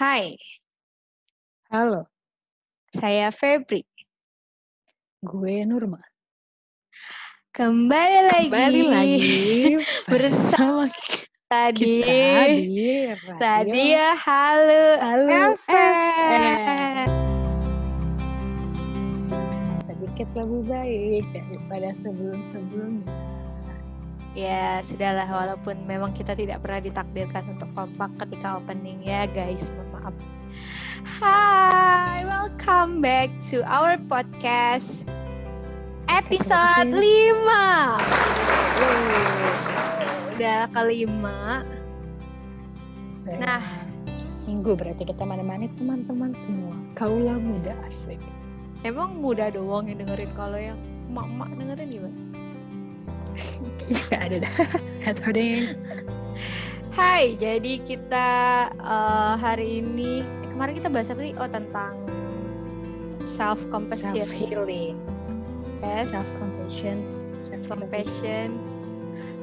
Hai, Halo, saya Febri. gue Nurma. Kembali lagi, Kembali lagi bersama kita tadi. di radio Tadi ya halo, Halo FM. sedikit lebih baik daripada sebelum-sebelumnya. Ya, sudahlah walaupun memang kita tidak pernah ditakdirkan untuk kompak ketika opening ya, guys. Maaf. Hai, welcome back to our podcast episode 5. Udah kelima. Nah. minggu berarti kita mana-mana teman-teman semua. Kaulah muda asik. Emang muda doang yang dengerin kalau yang emak-emak dengerin gimana? Gak ada dah. Gak tau deh. Hai, jadi kita eh, hari ini eh, kemarin kita bahas apa sih? Oh tentang self compassion, Self healing, yes, self compassion, compassion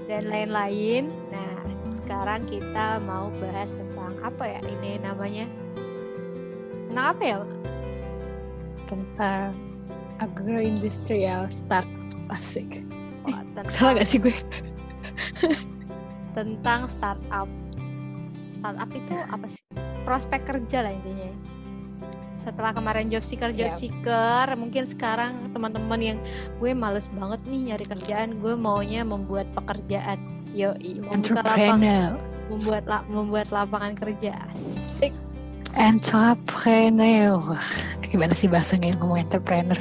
dan lain-lain. Nah, sekarang kita mau bahas tentang apa ya? Ini namanya tentang apa ya? tentang agroindustrial startup asik. Oh, tentang, Salah gak sih gue? Tentang startup. Startup itu apa sih? Prospek kerja lah intinya. Setelah kemarin job seeker, job Yap. seeker, mungkin sekarang teman-teman yang gue males banget nih nyari kerjaan, gue maunya membuat pekerjaan. Yoi, membuka lapang, Entrepreneur. membuat la- membuat lapangan kerja. Asik. Entrepreneur. Gimana sih bahasanya ngomong entrepreneur?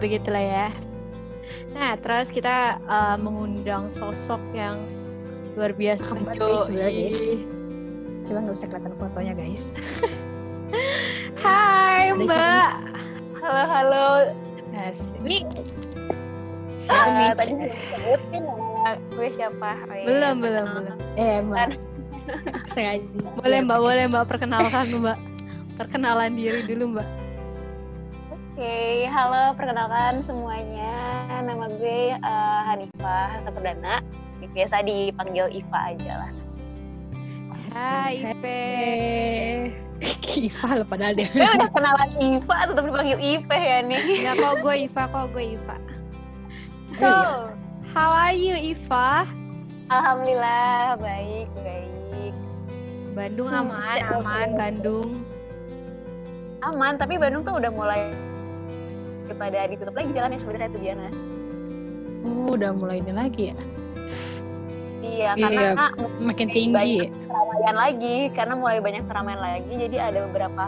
Begitulah ya. Nah, terus kita eh, mengundang sosok yang luar biasa. Hebat sebenarnya, Yoi. guys. Coba nggak bisa kelihatan fotonya guys. Hai, Mbak. Halo, halo. Asik. Ini Siapa nih? tadi sebutin nama gue siapa? Oh, iya, Belum, belum, belum. Eh mbak. Saya Boleh Mbak, boleh Mbak perkenalkan Mbak. Perkenalan diri dulu Mbak. Oke, halo, perkenalkan semuanya. Nama gue eh, Hanifah Hasa Perdana. Biasa dipanggil Iva aja lah. Hai Ipe. Kiva loh padahal dia. Gue udah kenalan Iva, tetap dipanggil Ipe ya nih. Ya kok gue Iva, kok gue Iva. So, Iya. how are you Iva? Alhamdulillah, baik, baik. Bandung Hmm, aman, aman Bandung. Aman, tapi Bandung tuh udah mulai daripada ditutup lagi jalan yang sebenarnya tujuannya. Oh, udah mulai ini lagi ya. Iya, Iya, karena Makin tinggi. ya. keramaian lagi karena mulai banyak keramaian lagi jadi ada beberapa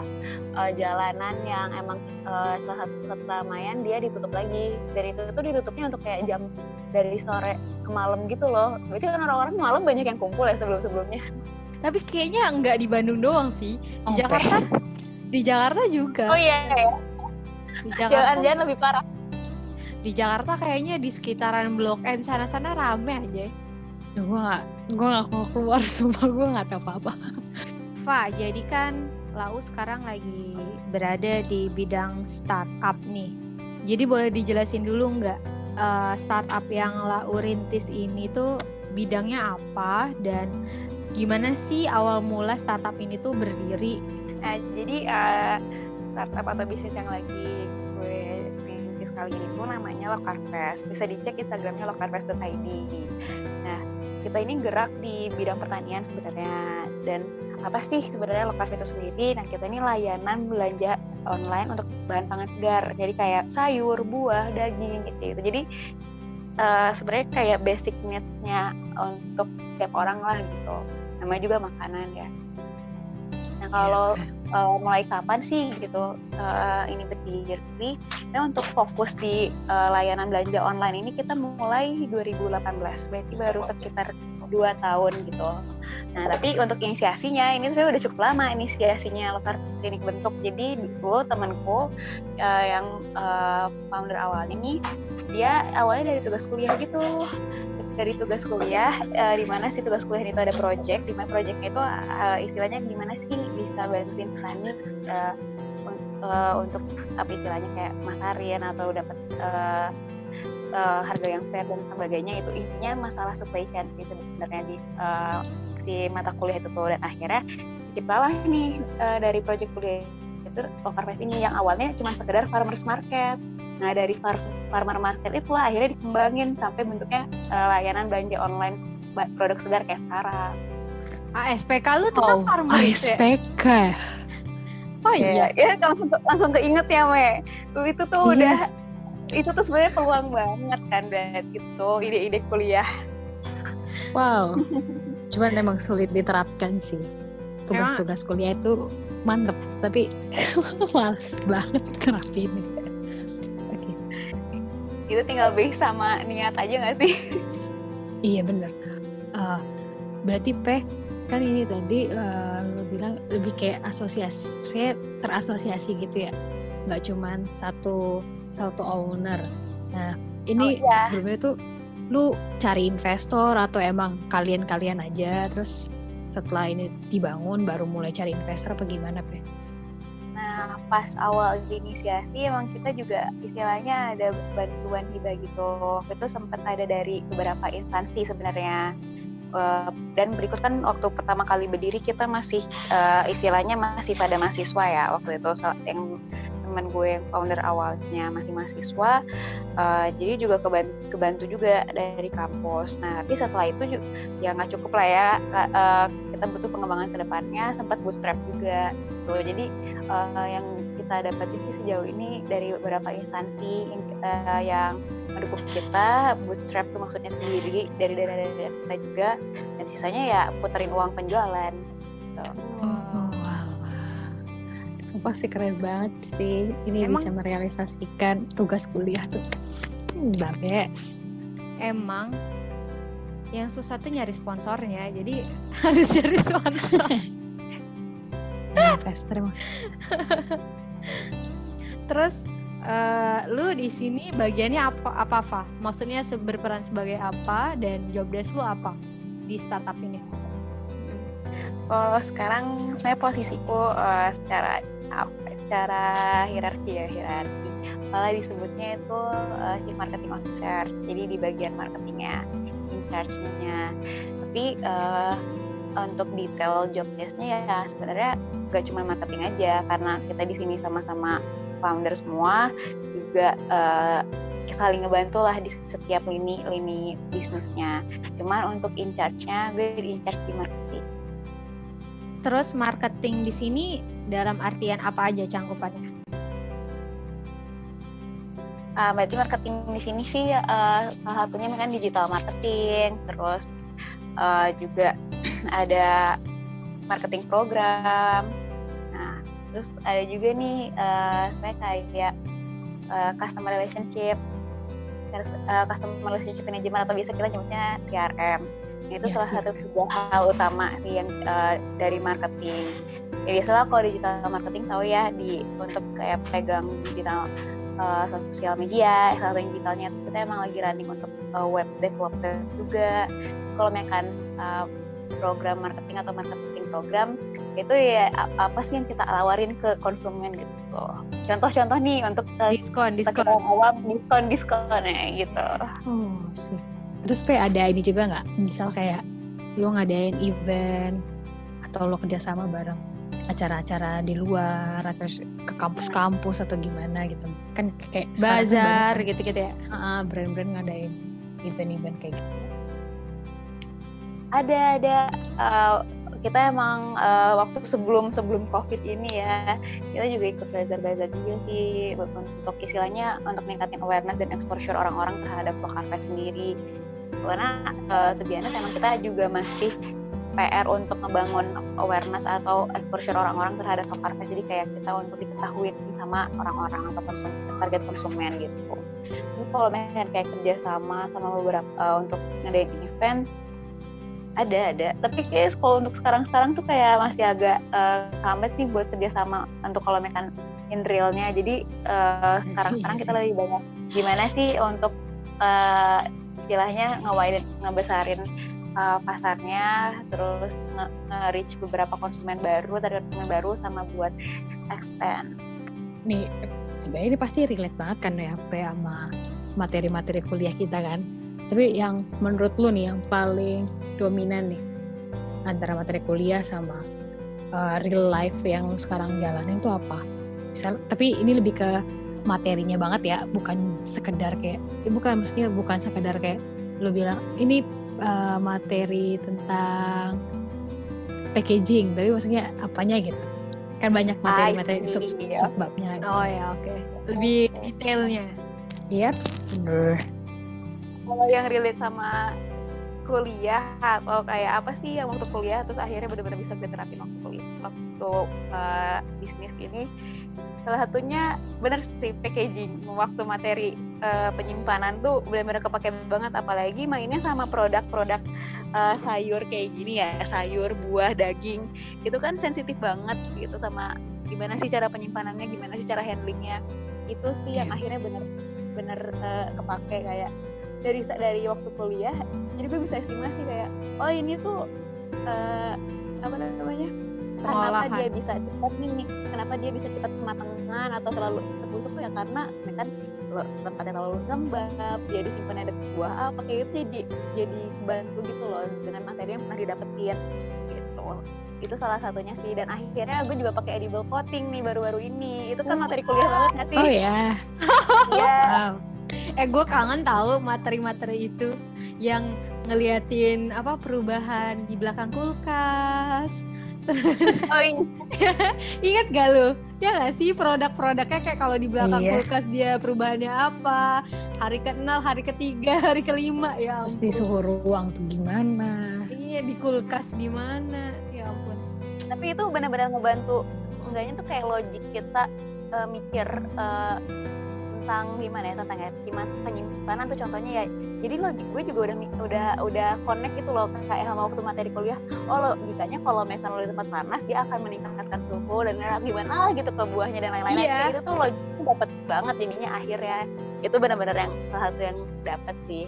uh, jalanan yang emang uh, salah satu keramaian dia ditutup lagi dan itu tuh ditutupnya untuk kayak jam dari sore ke malam gitu loh berarti kan orang-orang malam banyak yang kumpul ya sebelum sebelumnya Tapi kayaknya nggak di Bandung doang sih. Di Oke. Jakarta, di Jakarta juga. oh iya ya Di Jakarta, jalan-jalan lebih parah di Jakarta kayaknya di sekitaran Blok M sana-sana rame aja. Duh, gue gak, gue gak mau keluar sumpah gue gak tahu apa-apa. Fa, jadi kan Lau sekarang lagi berada di bidang startup nih. Jadi boleh dijelasin dulu nggak eh, startup yang Lau rintis ini tuh bidangnya apa dan gimana sih awal mula startup ini tuh berdiri? nah jadi uh, startup atau bisnis yang lagi kali ini tuh namanya Lokarfest bisa dicek instagramnya lokarfest.id nah kita ini gerak di bidang pertanian sebenarnya. Dan apa sih sebenarnya Lokarfest itu sendiri? Nah kita ini layanan belanja online untuk bahan pangan segar. Jadi kayak sayur buah daging gitu, jadi eh, sebenarnya kayak basic needs-nya untuk setiap orang lah gitu. Namanya juga makanan ya nah kalau eh, mulai kapan sih gitu eh, ini berdiri? Nah untuk fokus di eh, layanan belanja online ini kita mulai 2018 berarti baru sekitar dua tahun gitu. Nah tapi untuk inisiasinya ini saya udah cukup lama inisiasinya lokal ini bentuk. Jadi dulu temanku eh, yang eh, founder awalnya nih dia awalnya dari tugas kuliah gitu dari tugas kuliah eh, di mana si tugas kuliah itu ada project di mana projectnya itu eh, istilahnya gimana sih bisa bantuin petani eh, un- eh, untuk apa istilahnya kayak masarin atau dapat eh, eh, harga yang fair dan sebagainya. Itu intinya masalah supply chain sih sebenarnya di eh, si mata kuliah itu tuh. Dan akhirnya diciptalah nih uh, dari project kuliah itu Fest ini yang awalnya cuma sekedar farmers market nah dari farmer market itu akhirnya dikembangin sampai bentuknya uh, layanan belanja online produk segar kayak sekarang ASPK lu tetap oh, farmer ASPK ya? Oh iya, ya, ya langsung langsung keinget ya Me. Itu tuh iya. udah itu tuh sebenarnya peluang banget kan dan gitu ide-ide kuliah. Wow. Cuman memang sulit diterapkan sih. Tugas-tugas kuliah itu mantep, tapi males banget terapin. Itu tinggal base sama niat aja gak sih? iya bener. Uh, berarti P kan ini tadi uh, lo bilang lebih kayak asosiasi, saya terasosiasi gitu ya, nggak cuman satu satu owner. Nah ini oh, iya. sebelumnya tuh lu cari investor atau emang kalian-kalian aja terus setelah ini dibangun baru mulai cari investor apa gimana Pe? Pas awal diinisiasi emang kita juga istilahnya ada bantuan hibah gitu. Itu sempat ada dari beberapa instansi sebenarnya. Uh, dan berikut kan waktu pertama kali berdiri kita masih uh, istilahnya masih pada mahasiswa ya waktu itu. Yang teman gue yang founder awalnya masih mahasiswa uh, jadi juga kebantu, juga dari kampus. Nah tapi setelah itu ya nggak cukup lah ya kita butuh pengembangan ke depannya sempat bootstrap juga gitu jadi uh, yang kita dapat sih sejauh ini dari beberapa instansi yang, uh, yang mendukung kita bootstrap tuh maksudnya sendiri dari dana dana kita juga dan sisanya ya puterin uang penjualan gitu. oh, wow. Itu pasti keren banget sih ini Emang, bisa merealisasikan tugas kuliah tuh hmm, best Emang yang susah tuh nyari sponsornya jadi harus cari sponsor investor Terus uh, lu di sini bagiannya apa apa Fa? Maksudnya berperan sebagai apa dan job desk lu apa di startup ini? Oh, sekarang saya posisiku uh, secara apa? Secara hierarki ya hierarki. Malah disebutnya itu uh, chief marketing officer. Jadi di bagian marketingnya, in charge-nya. Tapi uh, untuk detail job desk-nya ya sebenarnya gak cuma marketing aja karena kita di sini sama-sama founder semua juga uh, saling ngebantu lah di setiap lini lini bisnisnya. Cuman untuk in charge-nya gue di in charge di marketing. Terus marketing di sini dalam artian apa aja cangkupannya? Uh, berarti marketing di sini sih uh, salah satunya kan digital marketing, terus uh, juga ada marketing program. Nah, terus ada juga nih uh, saya kayak uh, customer relationship, uh, customer relationship management atau bisa kita nyebutnya CRM. Itu yes, salah satu tiga hal utama yang uh, dari marketing. Ya biasalah kalau digital marketing tahu ya di untuk kayak pegang digital uh, sosial media, salah satu digitalnya. Terus kita emang lagi running untuk uh, web development juga. Kalau kan uh, program marketing atau marketing program itu ya apa sih yang kita tawarin ke konsumen gitu. Contoh-contoh nih untuk diskon diskon. awam diskon diskon ya gitu. Oh sih terus pe ada ini juga nggak? Misal kayak lo ngadain event atau lo kerjasama bareng acara-acara di luar atau ke kampus-kampus atau gimana gitu. Kan kayak bazar gitu-gitu ya? Uh, brand-brand ngadain event-event kayak gitu. Ada ada uh, kita emang uh, waktu sebelum sebelum covid ini ya kita juga ikut belajar juga sih untuk istilahnya untuk meningkatkan awareness dan exposure orang-orang terhadap lokal sendiri. Karena uh, sebenarnya emang kita juga masih PR untuk membangun awareness atau exposure orang-orang terhadap lokal jadi kayak kita untuk diketahui sama orang-orang atau target konsumen gitu. Jadi kalau misalnya kayak kerjasama sama beberapa uh, untuk ngadain event ada ada. Tapi kayak kalau untuk sekarang sekarang tuh kayak masih agak uh, lambat sih buat kerjasama untuk kalau mekan in realnya. Jadi uh, sekarang sekarang kita lebih banyak gimana sih untuk uh, istilahnya ngewain ngebesarin uh, pasarnya terus nge-reach beberapa konsumen baru target konsumen baru sama buat expand. Nih sebenarnya ini pasti relate banget kan ya apa sama materi-materi kuliah kita kan. Tapi yang menurut lu nih yang paling dominan nih antara materi kuliah sama uh, real life yang lu sekarang jalanin tuh apa? Misal, tapi ini lebih ke materinya banget ya bukan sekedar kayak ya bukan maksudnya bukan sekedar kayak lu bilang ini uh, materi tentang packaging tapi maksudnya apanya gitu kan banyak materi-materi sub iya. subbabnya gitu. Oh ya oke. Lebih detailnya. Yap, bener. kalau yang relate sama kuliah atau kayak apa sih yang waktu kuliah terus akhirnya benar-benar bisa diterapin waktu kuliah waktu uh, bisnis ini salah satunya bener sih packaging waktu materi uh, penyimpanan tuh benar-benar kepake banget apalagi mainnya sama produk-produk uh, sayur kayak gini ya sayur buah daging itu kan sensitif banget gitu sama gimana sih cara penyimpanannya gimana sih cara handlingnya itu sih yang Iya. akhirnya bener-bener uh, kepake kayak dari dari waktu kuliah jadi gue bisa estimasi kayak oh ini tuh uh, apa namanya kenapa dia bisa cepat nih kenapa dia bisa cepat kematangan atau terlalu cepat busuk tuh ya karena ini kan tempatnya terlalu lembab dia disimpan ada buah apa kayak itu jadi jadi bantu gitu loh dengan materi yang pernah didapetin gitu itu salah satunya sih dan akhirnya gue juga pakai edible coating nih baru-baru ini itu kan materi kuliah banget nggak sih Oh ya, Iya. wow. Eh gue kangen tahu materi-materi itu yang ngeliatin apa perubahan di belakang kulkas. Oh iya Ingat gak lu? Ya gak sih produk-produknya kayak kalau di belakang Iya. kulkas dia perubahannya apa? Hari ke-0, hari ketiga, hari kelima ya Terus ampun. di suhu ruang tuh gimana? Iya di kulkas di mana? Ya ampun. tapi itu benar-benar ngebantu enggaknya tuh kayak logik kita eh, mikir eh, tentang gimana ya tentang gimana penyimpanan tuh contohnya ya jadi logik gue juga udah udah udah connect gitu loh kayak sama waktu materi kuliah oh lo jikanya kalau misalnya lo di tempat panas dia akan meningkatkan suhu dan gimana lah gitu ke buahnya dan lain-lain. Kayak itu tuh logiknya dapat banget jadinya akhirnya itu benar-benar yang salah satu yang dapat sih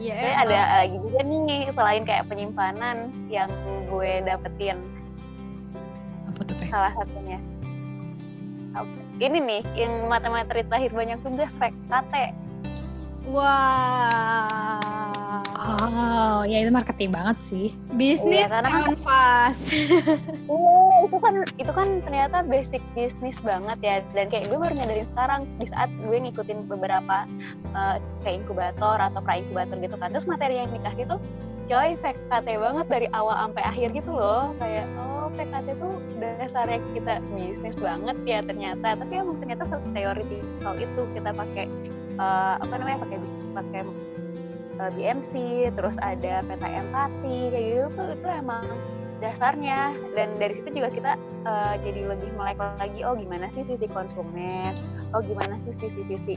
Iya. Emang. ada lagi juga nih selain kayak penyimpanan yang gue dapetin Apa tuh, Pe? salah satunya. Ini nih yang materi terakhir banyak tugas Wah. Oh, ya itu marketing banget sih. Bisnis Iya, karena kan- kanvas. Iya, itu kan itu kan ternyata basic bisnis banget ya. Dan kayak gue baru nyadarin sekarang di saat gue ngikutin beberapa eh, kayak inkubator atau pra inkubator gitu kan. Terus materi yang dikasih tuh coy PKT banget dari awal sampai akhir gitu loh. Kayak oh PKT tuh dasarnya kita bisnis banget ya ternyata. Tapi emang ternyata teori soal itu kita pakai eh, apa namanya pakai pakai eh, BMC, terus ada peta empati kayak gitu tuh itu emang dasarnya dan dari situ juga kita eh, jadi lebih melek lagi oh gimana sih sisi konsumen oh gimana sih sisi sisi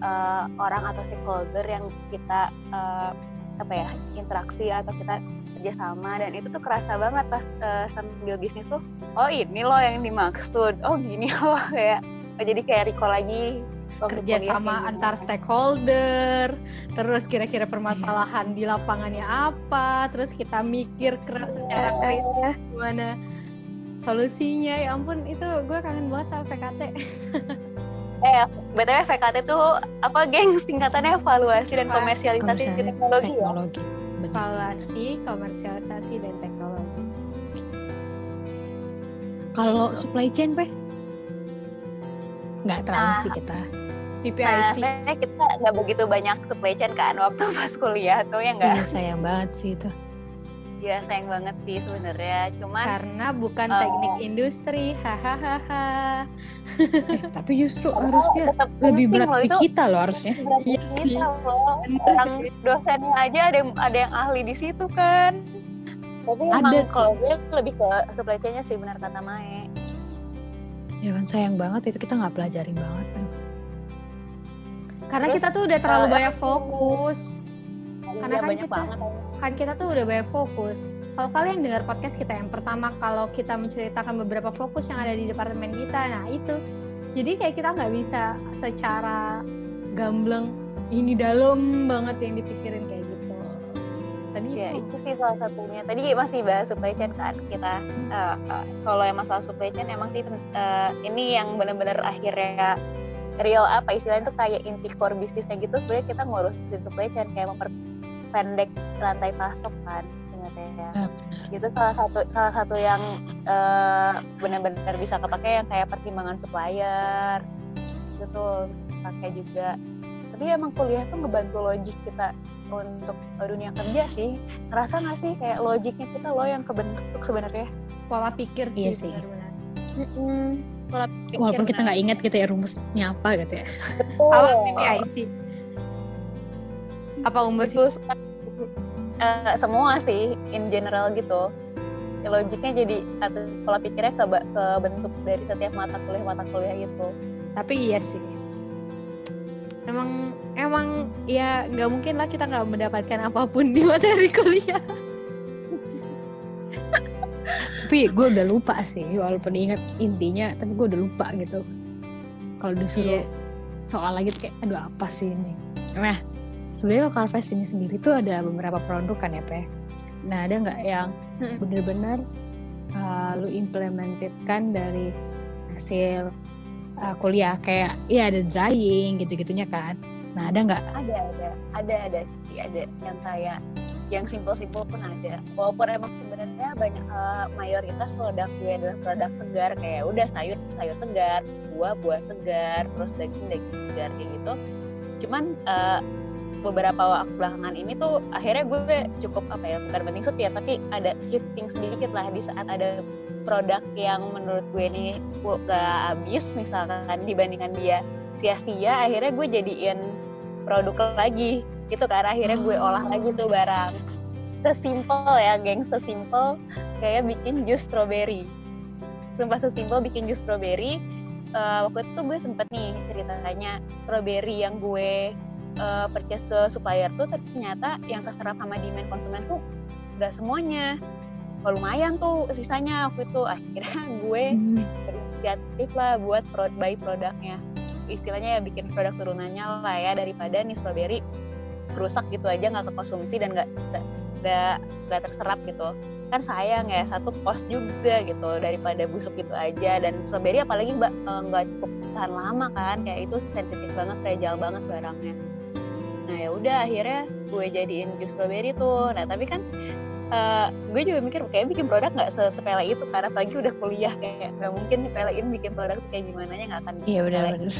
eh, orang atau stakeholder yang kita eh, apa ya interaksi atau kita kerjasama dan itu tuh kerasa banget pas eh, sambil bisnis tuh oh ini loh yang dimaksud oh gini loh kayak oh, jadi kayak recall lagi waktu kerja kuliah sama kayak antar stakeholder, terus kira-kira permasalahan di lapangannya apa, terus kita mikir keras secara kritis Eh, gimana solusinya. Ya ampun, itu gue kangen banget sama PKT. Eh, BTW VKT itu apa, geng? Singkatannya evaluasi dan komersialisasi Komersialisasi teknologi ya? teknologi. Evaluasi, komersialisasi, dan teknologi. Kalau supply chain, Pe? Nggak terlalu Nah, sih kita. Nah, PPIC. sebenarnya kita nggak begitu banyak supply chain kan waktu pas kuliah tuh ya nggak? Iya, sayang banget sih itu. Ya sayang banget sih sebenarnya. Cuman Karena bukan Oh. teknik industri, hahaha. Eh, tapi justru harusnya tetap lebih berat loh, di itu kita loh harusnya. Iya sih. loh. Orang dosennya aja ada yang ada yang ahli di situ kan. Tapi Ada kalau gue lebih ke supply chain-nya sih benar kata Mae. Ya kan sayang banget itu kita nggak pelajarin banget. Karena Terus, kita tuh udah terlalu eh, banyak fokus. Karena Iya, kan banyak kita- banget. Kan kita tuh udah banyak fokus. Kalau kalian dengar podcast kita yang pertama, kalau kita menceritakan beberapa fokus yang ada di departemen kita, nah itu. Jadi kayak kita nggak bisa secara gambleng ini dalam banget yang dipikirin kayak gitu. Tadi Ya itu itu sih salah satunya. Tadi masih bahas supply chain kan kita. Eh, eh, kalau yang masalah supply chain emang sih eh, ini yang benar-benar akhirnya real apa istilahnya tuh kayak inti core bisnisnya gitu. Sebenarnya kita ngurusin supply chain kayak memperpendek rantai pasok kan ingatnya ya. Ah, Itu salah satu salah satu yang eh, benar-benar bisa kepake yang kayak pertimbangan supplier. Itu tuh pakai juga. Tapi emang kuliah tuh ngebantu logik kita untuk dunia kerja sih. Ngerasa nggak sih kayak logiknya kita loh yang kebentuk sebenarnya? Pola pikir sih. Iya sih. benar-benar. Pola pikir, Walaupun kita nah. nggak ingat gitu ya rumusnya apa gitu ya. Betul. Apa PPIC? Apa umur sih? Eh, semua sih in general gitu Ya, logiknya jadi atau pola pikirnya ke kebentuk dari setiap mata kuliah mata kuliah gitu Tapi iya sih. Emang emang ya nggak mungkin lah kita nggak mendapatkan apa pun di materi kuliah. Tapi gue udah lupa sih walaupun ingat intinya tapi gue udah lupa gitu. Kalau disuruh Iya. soal lagi kayak aduh apa sih ini. Nah sebenarnya local fest ini sendiri tuh ada beberapa produk kan ya Pe. Nah ada nggak yang Mm-mm. bener-bener uh, lu implementedkan dari hasil uh, kuliah kayak ya ada drying gitu-gitunya kan. Nah ada nggak? ada ada ada ada sih ada yang kayak yang simpel-simpel pun ada walaupun emang sebenarnya banyak eh, mayoritas produk gue adalah produk segar kayak udah sayur sayur segar buah buah segar terus daging daging segar kayak gitu cuman eh, beberapa waktu belakangan ini tuh akhirnya gue cukup apa ya bukan penting setia tapi ada shifting sedikit lah di saat ada produk yang menurut gue ini gak habis misalkan dibandingkan dia sia-sia akhirnya gue jadiin produk lagi. Gitu kan akhirnya gue olah lagi tuh barang. Sesimpel ya geng sesimpel kayak bikin jus strawberry. Sumpah sesimpel bikin jus strawberry. Eh, waktu itu gue sempet nih ceritanya strawberry yang gue eh, purchase ke supplier tuh ternyata yang keserap sama demand konsumen tuh gak semuanya. Oh, lumayan tuh sisanya waktu itu. Akhirnya gue Hmm, berinisiatif lah buat pro buy produknya. Istilahnya ya bikin produk turunannya lah ya daripada nih strawberry rusak gitu aja nggak kekonsumsi dan nggak nggak nggak terserap gitu. Kan sayang ya satu cost juga gitu daripada busuk gitu aja. Dan strawberry apalagi eh, nggak cukup tahan lama kan. Kayak itu sensitif banget fragile banget barangnya nah ya udah akhirnya gue jadiin jus strawberry tuh. Nah tapi kan eh, gue juga mikir kayak bikin produk nggak sepele itu karena apalagi udah kuliah kayak nggak mungkin nyepelein bikin produk tuh kayak gimana nya nggak akan Iya sepele benar-benar.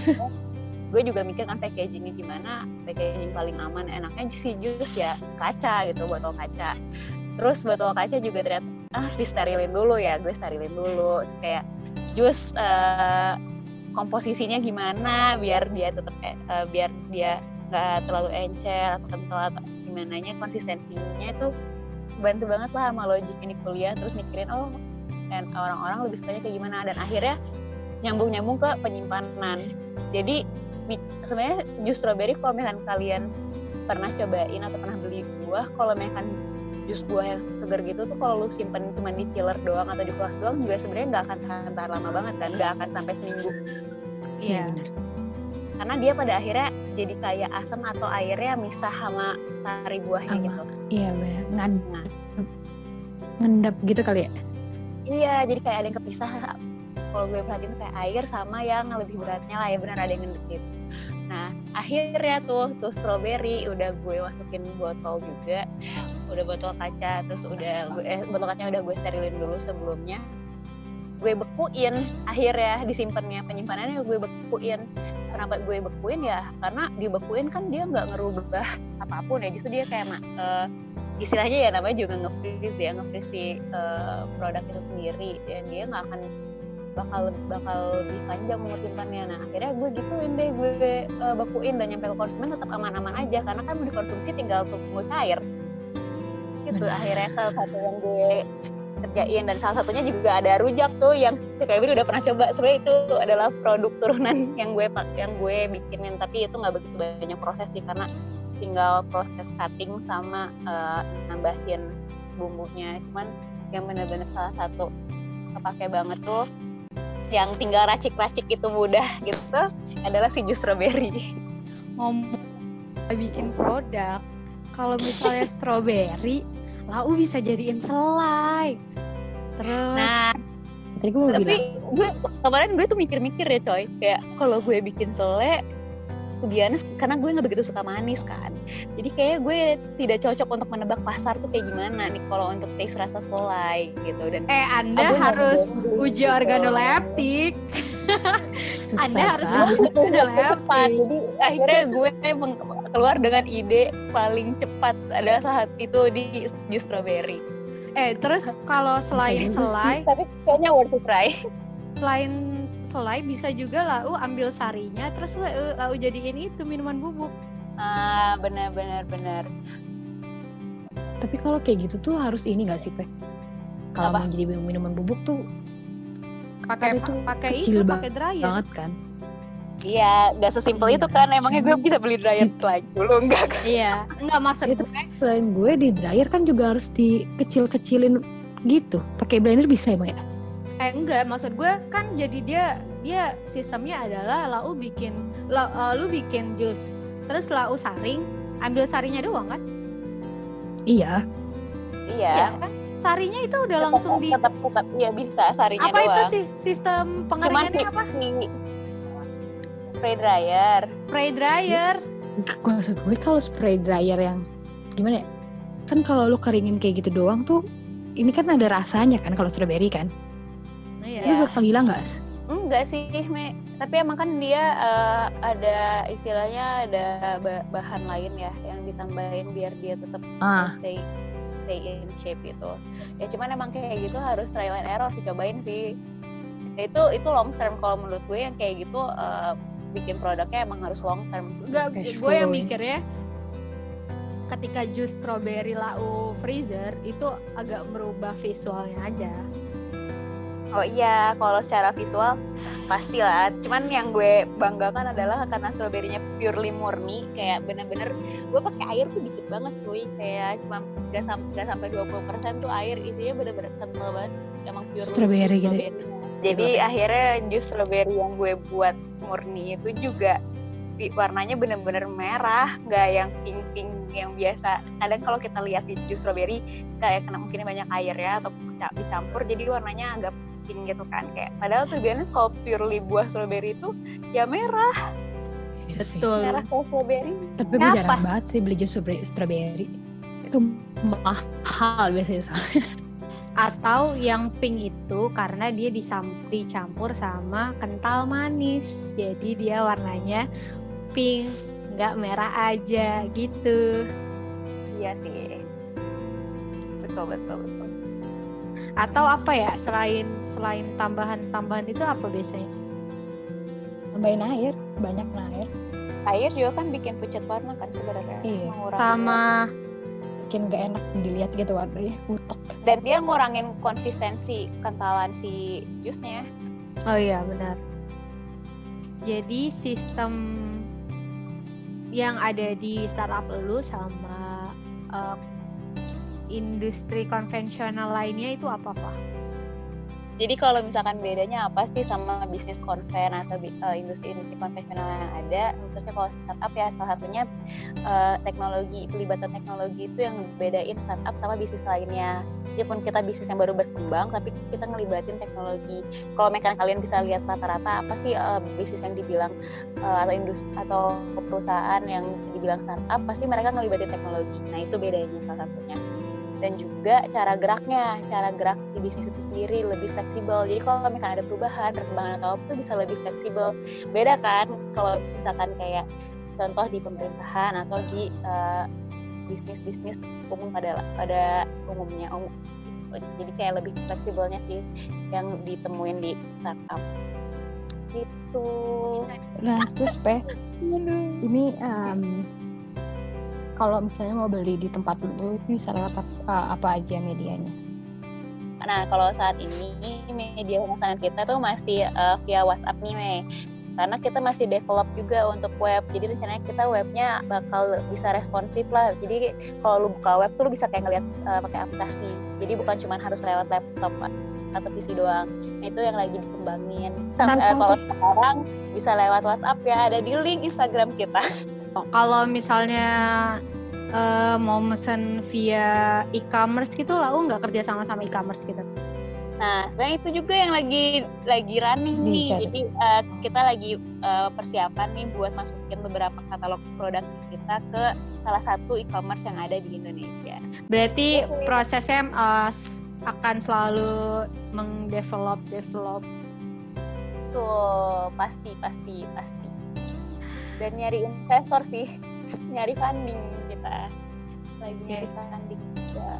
gue juga mikir kan packagingnya gimana packaging paling aman enaknya sih jus ya kaca gitu botol kaca. Terus botol kaca juga ternyata ah disterilin dulu ya gue sterilin dulu. Terus kayak jus eh, komposisinya gimana biar dia tetap eh, biar dia nggak terlalu encer atau kental atau gimana nya konsistensinya itu bantu banget lah sama logik ini kuliah terus mikirin oh dan orang-orang lebih sukanya kayak gimana dan akhirnya nyambung-nyambung ke penyimpanan jadi sebenarnya jus strawberry kalau misalkan kalian pernah cobain atau pernah beli buah kalau misalkan jus buah yang segar gitu tuh kalau lu simpen cuma di chiller doang atau di kulkas doang juga sebenarnya nggak akan tahan tahan lama banget kan nggak akan sampai seminggu Iya Iya. benar. Karena dia pada akhirnya jadi kayak asam atau airnya misah sama sari buahnya Sama. gitu Iya benar. Nah. ngendap gitu kali ya. Iya, jadi kayak ada yang kepisah. Kalau gue perhatiin tuh kayak air sama yang lebih beratnya lah ya benar ada yang ngendep gitu. Nah akhirnya tuh tuh strawberry udah gue masukin botol juga, udah botol kaca, terus udah gue, eh, botol kacanya udah gue sterilin dulu sebelumnya. Gue bekuin akhirnya disimpannya penyimpanannya gue bekuin. Kenapa gue bekuin ya? Karena dibekuin kan dia nggak ngerubah apa pun ya, justru dia kayak eh, istilahnya ya namanya juga nge-freeze ya nge-freeze si uh, produk itu sendiri dan dia nggak akan bakal bakal lebih panjang umur simpannya nah akhirnya gue gituin deh gue uh, bekuin dan nyampe ke konsumen tetap aman-aman aja karena kan mau dikonsumsi tinggal tunggu cair gitu Benar. akhirnya salah satu yang gue kerjain. Dan salah satunya juga ada rujak tuh yang kayak udah pernah coba. Sebenarnya itu adalah produk turunan yang gue yang gue bikinin. Tapi itu nggak begitu banyak proses sih karena tinggal proses cutting sama eh, nambahin bumbunya. Cuman yang bener-bener salah satu kepake banget tuh yang tinggal racik-racik itu mudah gitu adalah si jus strawberry. Ngomong bikin produk kalau misalnya strawberry lau bisa jadiin selai. Terus nah Tadi gue mau tapi bilang. gue kemarin gue tuh mikir-mikir ya coy. Kayak kalau gue bikin sele to be honest, karena gue nggak begitu suka manis kan. Jadi kayak gue tidak cocok untuk menebak pasar tuh kayak gimana nih kalau untuk taste rasa selai gitu. Dan eh anda harus uji gitu. organoleptik. Susah anda harus uji organoleptik. jadi akhirnya gue keluar dengan ide paling cepat adalah saat itu di jus strawberry. Eh terus kalau selain selai? tapi kayaknya worth to try selain selai bisa juga lau ambil sarinya terus lau, lau jadiin itu minuman bubuk ah benar benar benar Tapi kalau kayak gitu tuh harus ini gak sih, Pe? Kalau mau jadi minuman bubuk tuh pakai pakai kecil itu pakai dryer banget kan. Iya, nggak sesimpel itu kan. Emangnya gue bisa beli dryer lagi dulu enggak kan? iya nggak maksud Itu gue selain gue di dryer kan juga harus dikecil-kecilin gitu. Pakai blender bisa emang ya? Eh enggak maksud gue kan jadi dia dia sistemnya adalah lau bikin lau, eh, lu bikin jus terus lau saring ambil sarinya doang kan Iya. Iya. kan sarinya itu udah Tetap- langsung di tetap tetap iya bisa sarinya apa itu doang. sih sistem Cuman pengeringannya di, apa di spray dryer. spray dryer Maksud gue kalau spray dryer yang gimana ya? Kan kalau lu keringin kayak gitu doang tuh ini kan ada rasanya kan kalau strawberry kan. Iya Lu bakal hilang nggak? Enggak sih, Me. Tapi emang kan dia eh, ada istilahnya ada ba- bahan lain ya yang ditambahin biar dia tetap Ah. stay stay in shape itu. Ya cuman emang kayak gitu harus trial and error sih cobain sih. Ya, itu itu long term kalau menurut gue yang kayak gitu eh, bikin produknya emang harus long term. Enggak, gue yang ya. mikir ya ketika jus strawberry lau freezer itu agak merubah visualnya aja. Oh iya, kalau secara visual pastilah. Cuman yang gue banggakan adalah karena stroberinya purely murni, kayak bener-bener gue pakai air tuh dikit banget cuy, kayak cuma nggak sam nggak sampai 20% tuh air, isinya bener-bener kental banget, emang pure Strawberry gitu ya? strawberry. Jadi akhirnya jus strawberry yang gue buat murni itu juga warnanya bener-bener merah, nggak yang pink-pink yang biasa. Kadang kalau kita lihat di jus strawberry kayak kena mungkin banyak air ya atau dicampur jadi warnanya agak pink gitu kan kayak padahal tuh biasanya kalau purely buah strawberry itu ya merah Iya. Betul. merah kayak strawberry Tapi gue jarang banget sih beli jus strawberry-. Itu mahal biasanya soalnya. Atau yang pink itu karena dia dicampur sama kental manis. Jadi dia warnanya pink, nggak merah aja gitu. iya sih betul betul betul Atau apa ya selain selain tambahan-tambahan itu apa biasanya? Tambahin air, banyak air. air juga kan bikin pucat warna kan sebenarnya Iya. Sama Bikin gak enak dilihat gitu warnanya, utek. dan dia ngurangin konsistensi kentalan si jusnya Oh iya benar. Jadi sistem yang ada di startup lu sama eh, industri konvensional lainnya itu apa pak? Jadi kalau misalkan bedanya apa sih sama bisnis konven atau bi- eh, industri-industri konvensional yang ada? Maksudnya kalau startup ya salah satunya eh, teknologi, pelibatan teknologi itu yang bedain startup sama bisnis lainnya. Meskipun kita bisnis yang baru berkembang, tapi kita ngelibatin teknologi. Kalau mereka kalian bisa lihat rata-rata apa sih eh, bisnis yang dibilang eh, atau industri atau perusahaan yang dibilang startup, pasti mereka ngelibatin teknologi. Nah itu bedanya salah satunya dan juga cara geraknya, cara gerak di bisnis itu sendiri lebih fleksibel. Jadi kalau misalkan ada perubahan, perkembangan atau apa itu bisa lebih fleksibel. Beda kan kalau misalkan kayak contoh di pemerintahan atau di eh, bisnis-bisnis umum pada pada umumnya. umum. Jadi kayak lebih fleksibelnya sih yang ditemuin di startup. Gitu. Nah, terus Pe, ini em, kalau misalnya mau beli di tempat lu itu bisa lewat apa, apa aja medianya? Nah, kalau saat ini media pemasaran kita tuh masih eh, via WhatsApp nih, Mei. Karena kita masih develop juga untuk web. Jadi rencananya kita webnya bakal bisa responsif lah. Jadi kalau lu buka web tuh lu bisa kayak ngeliat eh, pakai aplikasi. Jadi bukan cuma harus lewat laptop atau PC doang. Nah, itu yang lagi dikembangin. Eh, kalau sekarang bisa lewat WhatsApp ya, ada di link Instagram kita. Oh, Kalau misalnya eh, mau mesen via e-commerce gitu, lau nggak kerja sama sama e-commerce gitu? Nah, sebenarnya itu juga yang lagi lagi running nih. Dicari. Jadi uh, kita lagi uh, persiapan nih buat masukin beberapa katalog produk kita ke salah satu e-commerce yang ada di Indonesia. Berarti prosesnya uh, akan selalu mengdevelop develop. Tuh, pasti pasti pasti. Dan nyari investor sih, nyari funding kita. Lagi nyari funding juga.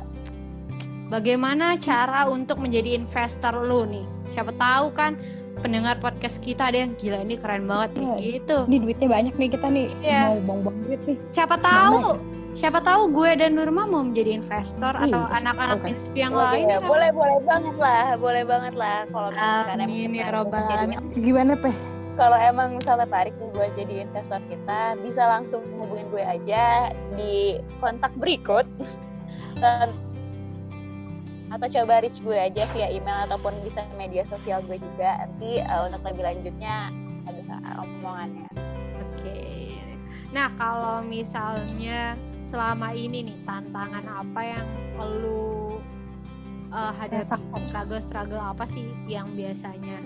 Bagaimana cara untuk menjadi investor lu nih? Siapa tahu kan pendengar podcast kita ada yang gila ini keren banget nih Iya. gitu. Ini duitnya banyak nih kita nih Iya. mau buang-buang duit nih. Siapa tahu siapa tahu gue dan Nurma mau menjadi investor Iya, atau anak-anak kan. inspi yang Boleh, lain. kan? boleh boleh banget lah, boleh banget lah kalau misalkan emang Amin ya robbal alamin. Gimana Peh? Kalau emang misal tertarik nih buat jadi investor kita bisa langsung hubungin gue aja di kontak berikut Dan- atau coba reach gue aja via email ataupun bisa media sosial gue juga nanti uh, untuk lebih lanjutnya ada omongannya Oke. Nah, kalau misalnya selama ini nih tantangan apa yang lu uh, hadapi? Struggle-struggle apa sih yang biasanya?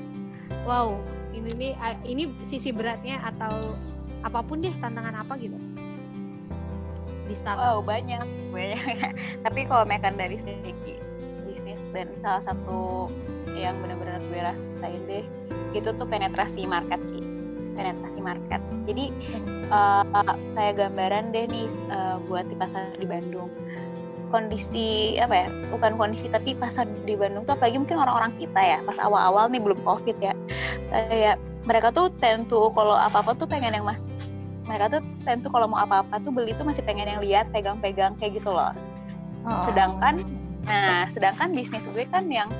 Wow, ini nih uh, ini sisi beratnya atau apa pun deh tantangan apa gitu? Di startup. wow banyak banyak tapi kalau mekan dari segi bisnis dan salah satu yang benar-benar gue rasain deh itu tuh penetrasi market sih penetrasi market jadi uh, kayak gambaran deh nih uh, buat di pasar di Bandung kondisi apa ya bukan kondisi tapi pasar di Bandung tuh apalagi mungkin orang-orang kita ya pas awal-awal nih belum covid ya. Kayak mereka tuh tentu kalau apa-apa tuh pengen yang mas mereka tuh tentu kalau mau apa-apa tuh beli tuh masih pengen yang lihat pegang-pegang kayak gitu loh. Oh. Sedangkan- Nah, sedangkan bisnis gue kan yang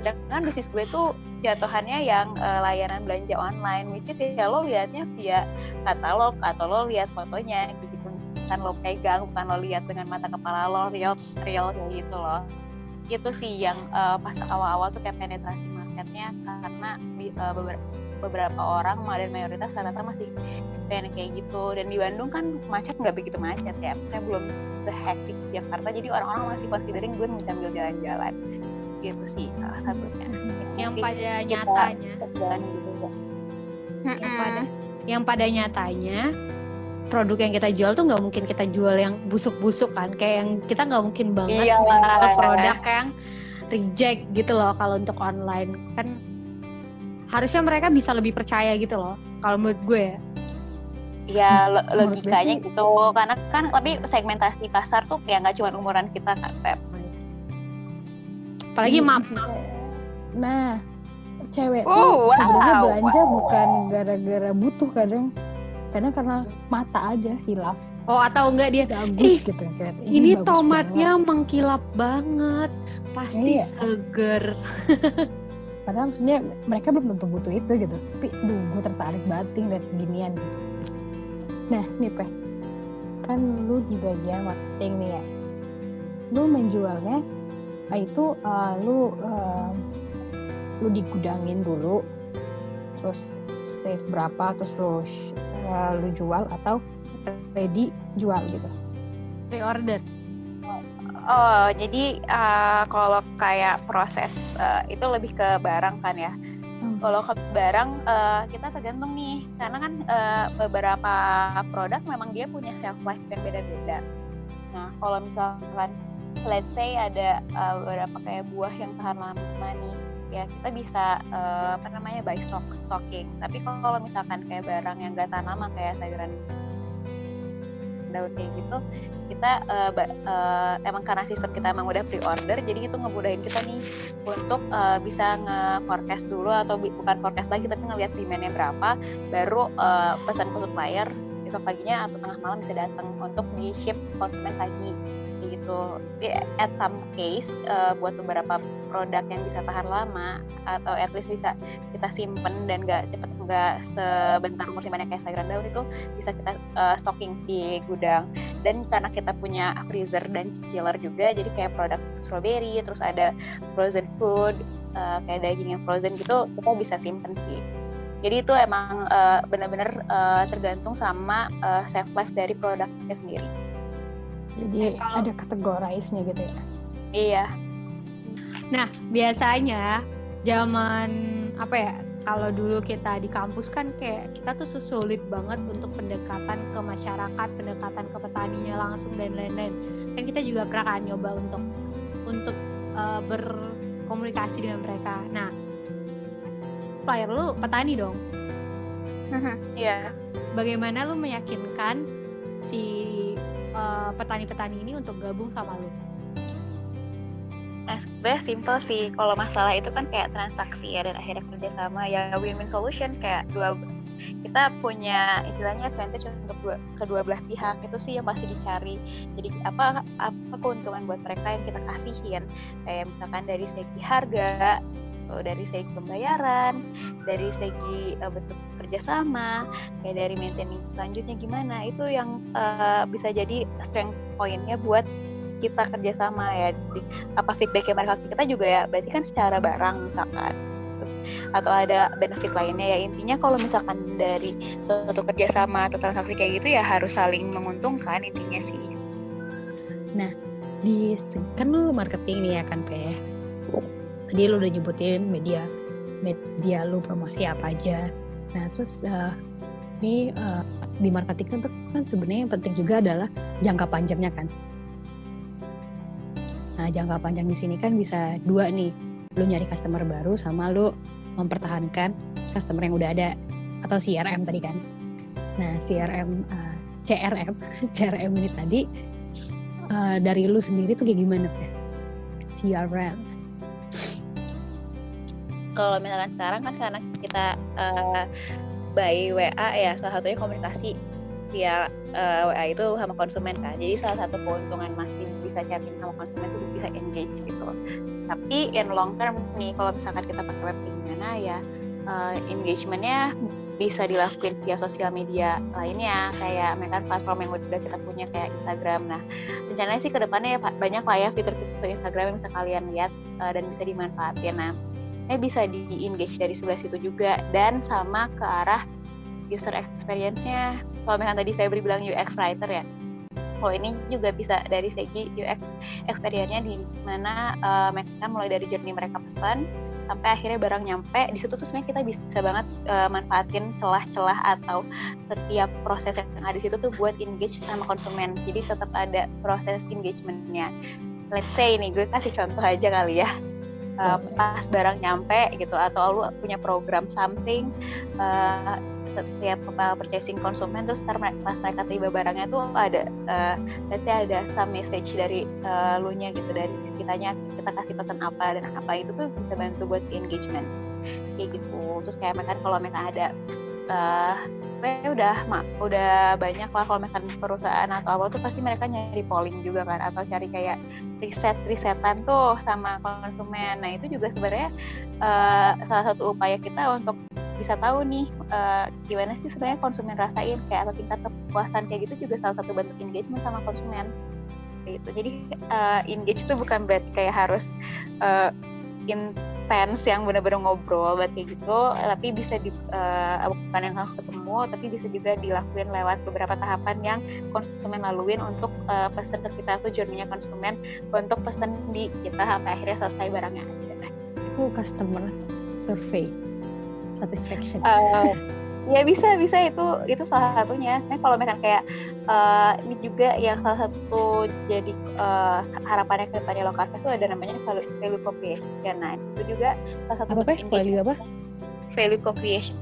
sedangkan bisnis gue tuh jatuhannya yang eh, layanan belanja online, which is ya lo liatnya via katalog atau lo lihat fotonya gitu, bukan lo pegang, bukan lo lihat dengan mata kepala lo real real kayak gitu loh. Itu sih yang eh, pas awal-awal tuh kayak penetrasi marketnya karena di- eh, beber- beberapa orang dan mayoritas rata-rata masih pengen kayak gitu. Dan di Bandung kan macet nggak begitu macet ya. Saya belum sehektik Jakarta jadi orang-orang masih considering gue mau sambil jalan-jalan. Gitu sih salah satunya. Yang Jadi pada nyatanya, jalan gitu yang pada yang pada nyatanya produk yang kita jual tuh nggak mungkin kita jual yang busuk-busuk kan kayak yang kita nggak mungkin banget Iyalah. produk yang reject gitu loh kalau untuk online. Kan harusnya mereka bisa lebih percaya gitu loh kalau menurut gue ya. Ya logikanya gitu. Karena kan tapi segmentasi pasar tuh ya nggak cuma umuran kita kan Pep apalagi Iya, maaf maksudnya- Nah, cewek Oh, tuh wow, sebenarnya belanja wow. bukan gara-gara butuh kadang kadang karena mata aja hilaf. Oh atau enggak dia bagus gitu kayak ini bagus tomatnya mengkilap banget. Pasti Iya. seger. Banget. padahal maksudnya mereka belum tentu butuh itu gitu. Tapi duh gue tertarik banget liat ginian gitu nah nih peh kan lu di bagian marketing nih ya. Lu menjualnya ah, itu uh, lu uh, lu digudangin dulu terus save berapa terus lu uh, lu jual atau ready jual gitu pre-order Oh, jadi uh, kalau kayak proses uh, itu lebih ke barang kan ya. Hmm. Kalau ke barang uh, kita tergantung nih, karena kan uh, beberapa produk memang dia punya shelf life yang beda-beda. Nah, kalau misalkan let's say ada uh, beberapa kayak buah yang tahan lama nih, ya kita bisa uh, apa namanya buy stock stocking. Tapi kalau misalkan kayak barang yang gak tahan lama kayak sayuran daun kayak gitu kita uh, uh, emang karena sistem kita emang udah pre-order jadi itu ngemudahin kita nih untuk uh, bisa nge-forecast dulu atau bukan forecast lagi tapi ngelihat demandnya berapa baru uh, pesan ke supplier besok paginya atau tengah malam bisa datang untuk di ship konsumen Kayak gitu Tapi at some case uh, buat beberapa produk yang bisa tahan lama atau at least bisa kita simpen dan nggak cepet nggak sebentar simpannya kayak sayuran daun itu bisa kita uh, stocking di gudang. Dan karena kita punya freezer dan chiller juga jadi kayak produk strawberry terus ada frozen food uh, kayak daging yang frozen gitu kita bisa simpen sih. Jadi itu emang uh, benar-benar uh, tergantung sama uh, shelf life dari produknya sendiri. Jadi Eh, kalau- ada kategorize-nya gitu ya? Iya Nah, biasanya zaman apa ya? Kalau dulu kita di kampus kan kayak kita tuh sulit banget untuk pendekatan ke masyarakat, pendekatan ke petaninya langsung dan lain-lain. Kan kita juga pernah kan nyoba untuk untuk uh, berkomunikasi dengan mereka. Nah, player lu petani dong. Iya. yeah. Bagaimana lu meyakinkan si petani uh, petani-petani ini untuk gabung sama lu? Nah, sebenarnya simple sih. Kalau masalah itu kan kayak transaksi ya dan akhirnya kerjasama ya win-win solution kayak dua kita punya istilahnya advantage untuk dua, kedua belah pihak itu sih yang pasti dicari. Jadi apa apa keuntungan buat mereka yang kita kasihin kayak misalkan dari segi harga, dari segi pembayaran, dari segi uh, bentuk kerjasama, kayak dari maintenance selanjutnya gimana itu yang uh, bisa jadi strength pointnya buat kita kerjasama ya di, apa feedback yang mereka kita juga ya berarti kan secara barang misalkan. Atau ada benefit lainnya ya intinya kalau misalkan dari suatu kerjasama atau transaksi kayak gitu ya harus saling menguntungkan intinya sih. Nah di kan lu marketing nih ya kan kayak tadi lu udah nyebutin media media lu promosi apa aja. Nah terus uh, ini uh, di marketing kan kan sebenarnya yang penting juga adalah jangka panjangnya kan Nah, jangka panjang di sini kan bisa dua nih. Lu nyari customer baru sama lu mempertahankan customer yang udah ada atau CRM tadi kan. Nah, CRM uh, CRM CRM ini tadi uh, dari lu sendiri tuh kayak gimana, ya? CRM. Kalau misalkan sekarang kan karena kita uh, by WA ya salah satunya komunikasi via uh, WA itu sama konsumen kan. Jadi salah satu keuntungan masih bisa chatting sama konsumen itu bisa engage gitu tapi in long term nih kalau misalkan kita pakai web gimana ya uh, engagementnya bisa dilakukan via sosial media lainnya. Kayak mereka platform yang udah kita punya kayak Instagram. Nah rencananya sih ke depannya ya banyak lah ya fitur-fitur Instagram yang bisa kalian lihat uh, dan bisa dimanfaatin. Nah ini bisa di engage dari sebelah situ juga dan sama ke arah user experience-nya kalau misalnya tadi Febri bilang UX writer ya kalau ini juga bisa dari segi UX experience-nya di mana uh, mereka mulai dari journey mereka pesan sampai akhirnya barang nyampe di situ tuh sebenarnya kita bisa banget uh, manfaatin celah-celah atau setiap proses yang ada di situ tuh buat engage sama konsumen. Jadi tetap ada proses engagementnya. Let's say ini gue kasih contoh aja kali ya. Uh, pas barang nyampe gitu atau lu punya program something uh, setiap purchasing konsumen terus ntar pas mereka tiba barangnya tuh ada uh, ada some message dari uh, lu nya gitu dari kitanya kita kasih pesan apa dan apa itu tuh bisa bantu buat engagement. Kayak gitu. Terus kayak mereka kalau mereka ada uh, udah mak udah banyak lah kalau misalkan perusahaan atau apa tuh pasti mereka nyari polling juga kan atau cari kayak riset risetan tuh sama konsumen. Nah itu juga sebenarnya uh, salah satu upaya kita untuk bisa tahu nih uh, gimana sih sebenarnya konsumen rasain kayak atau tingkat kepuasan kayak gitu juga salah satu bentuk engagement sama konsumen. Gitu. Jadi uh, engage itu bukan berarti kayak harus uh, intens yang benar-benar ngobrol buat gitu tapi bisa di uh, bukan yang harus ketemu tapi bisa juga dilakuin lewat beberapa tahapan yang konsumen laluin untuk uh, pesan ke kita tuh journey konsumen untuk pesan di kita sampai akhirnya selesai barangnya. Ada itu customer survey satisfaction. Uh, ya bisa bisa itu itu salah satunya. Nah, kalau misalkan kayak uh, ini juga yang salah satu jadi uh, harapannya ke depannya lokal itu ada namanya value, value co-creation nah itu juga salah satu apa value apa value co-creation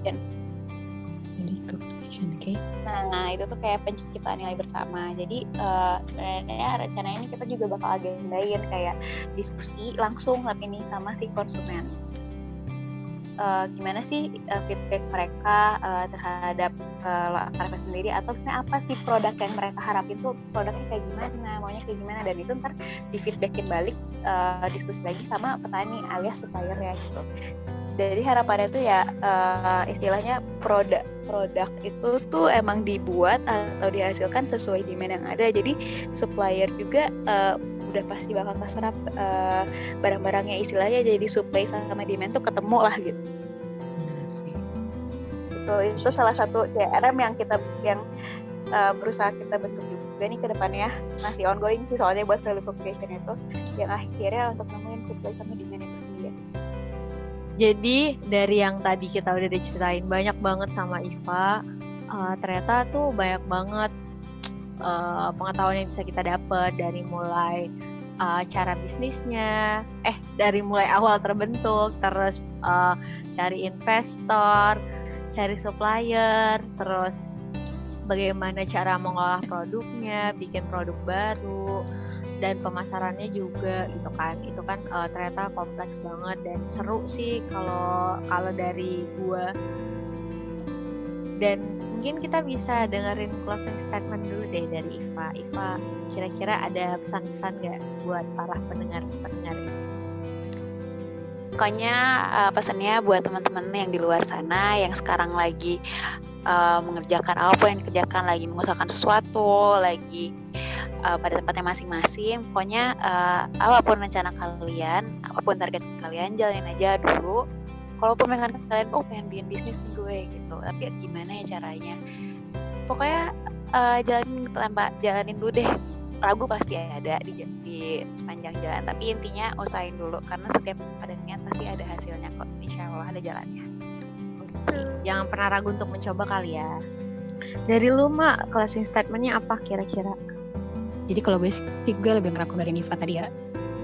value co-creation oke. Okay. nah itu tuh kayak penciptaan nilai bersama. Jadi uh, sebenarnya rencananya ini kita juga bakal agendain kayak diskusi langsung tapi ini sama si konsumen uh, gimana sih uh, feedback mereka uh, terhadap uh, karya sendiri? Atau apa sih produk yang mereka harapin tuh produknya kayak gimana maunya kayak gimana? Dan itu ntar di feedbackin balik uh, diskusi lagi sama petani alias supplier ya gitu. Jadi harapannya tuh ya uh, istilahnya produk produk itu tuh emang dibuat atau dihasilkan sesuai demand yang ada. Jadi supplier juga uh, udah pasti bakal keserap uh, barang-barangnya istilahnya jadi supply sama demand tuh ketemu lah gitu. Itu itu salah satu CRM yang kita yang uh, berusaha kita bentuk juga nih ke depannya masih ongoing sih soalnya buat value creation itu yang akhirnya untuk nemuin life sama design itu sendiri. Jadi dari yang tadi kita udah diceritain banyak banget sama Iva. Uh, ternyata tuh banyak banget uh, pengetahuan yang bisa kita dapat dari mulai uh, cara bisnisnya, eh dari mulai awal terbentuk, terus uh, cari investor, cari supplier, terus bagaimana cara mengolah produknya, bikin produk baru, dan pemasarannya juga gitu kan. Itu kan uh, ternyata kompleks banget dan seru sih kalau kalau dari gua. Dan mungkin kita bisa dengerin closing statement dulu deh dari Iva. Iva kira-kira ada pesan-pesan nggak buat para pendengar-pendengar ini? Pokoknya uh, pesannya buat teman-teman yang di luar sana yang sekarang lagi uh, mengerjakan apa pun yang dikerjakan, lagi mengusahakan sesuatu, lagi uh, pada tempatnya masing-masing. Pokoknya uh, apa pun rencana kalian, apa pun target kalian, jalanin aja dulu. Kalaupun pengen kalian, oh pengen bikin bisnis nih gue gitu, tapi gimana ya caranya? Pokoknya uh, jalanin tanpa jalanin dulu deh. Ragu pasti ada di, di sepanjang jalan. Tapi intinya usahain dulu karena setiap ada niat pasti ada hasilnya kok. Insya Allah ada jalannya. Jangan pernah ragu untuk mencoba kali ya. Dari lu mak closing statementnya apa kira-kira? Jadi kalau gue sih gue lebih ngerangkum dari Niva tadi ya.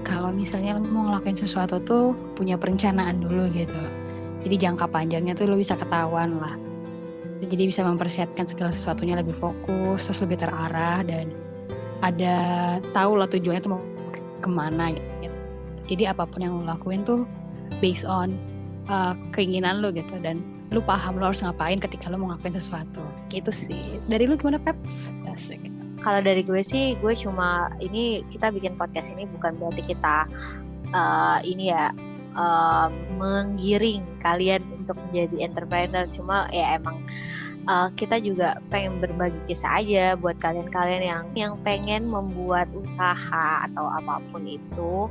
Kalau misalnya mau ngelakuin sesuatu tuh punya perencanaan dulu gitu jadi jangka panjangnya tuh lo bisa ketahuan lah jadi bisa mempersiapkan segala sesuatunya lebih fokus terus lebih terarah dan ada tahu lah tujuannya tuh mau ke mana gitu. Jadi apa pun yang lo lakuin tuh based on uh, keinginan lo gitu dan lu paham lo harus ngapain ketika lo mau ngapain sesuatu gitu sih dari lu gimana Peps? Asik. Kalau dari gue sih gue cuma ini kita bikin podcast ini bukan berarti kita uh, ini ya uh, menggiring kalian untuk menjadi entrepreneur. Cuma ya emang uh, kita juga pengen berbagi kisah aja buat kalian-kalian yang yang pengen membuat usaha atau apa pun itu.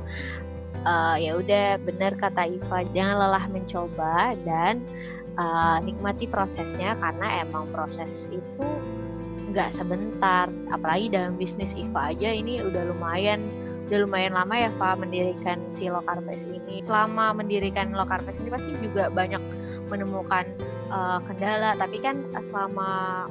Uh, ya udah benar kata Iva jangan lelah mencoba dan uh, nikmati prosesnya karena emang proses itu nggak sebentar. Apalagi dalam bisnis Iva aja ini udah lumayan udah lumayan lama ya Pak mendirikan si Lokarpes ini. Selama mendirikan Lokarpes ini pasti juga banyak menemukan uh, kendala. Tapi kan selama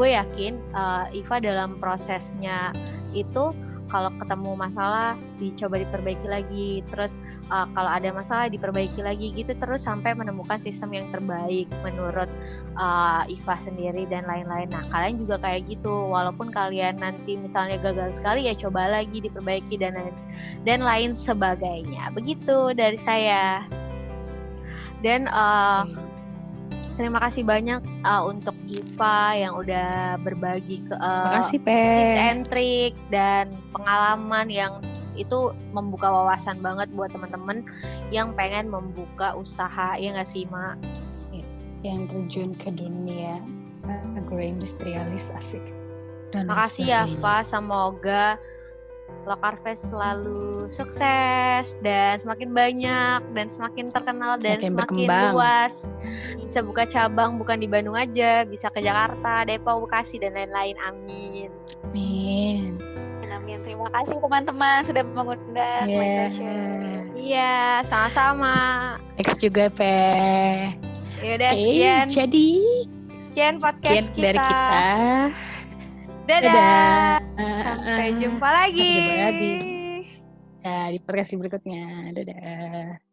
gue yakin uh, Iva dalam prosesnya itu kalau ketemu masalah dicoba diperbaiki lagi. Terus uh, kalau ada masalah diperbaiki lagi gitu terus sampai menemukan sistem yang terbaik menurut uh, Iva sendiri dan lain-lain. Nah kalian juga kayak gitu. Walaupun kalian nanti misalnya gagal sekali ya coba lagi diperbaiki dan dan lain sebagainya. Begitu dari saya. Dan uh, terima kasih banyak uh, untuk Iva yang udah berbagi ke uh, Makasih, tips and trick dan pengalaman yang itu membuka wawasan banget buat teman-teman yang pengen membuka usaha ya nggak sih mak yang terjun ke dunia agroindustrialis asik dan makasih ya Pak semoga Lokarfest selalu sukses dan semakin banyak dan semakin terkenal dan semakin, semakin luas. Bisa buka cabang bukan di Bandung aja, bisa ke Jakarta, Depok, Bekasi dan lain-lain. Amin. Amin. Amin. Terima kasih teman-teman sudah mengundang. Yeah. Iya, sama-sama. Thanks juga, Pe. Yaudah, okay, sekian. Jadi, sekian podcast sekian kita. dari kita. Dadah. Dadah. Sampai jumpa lagi. Sampai jumpa lagi. Ya, di podcast berikutnya. Dadah.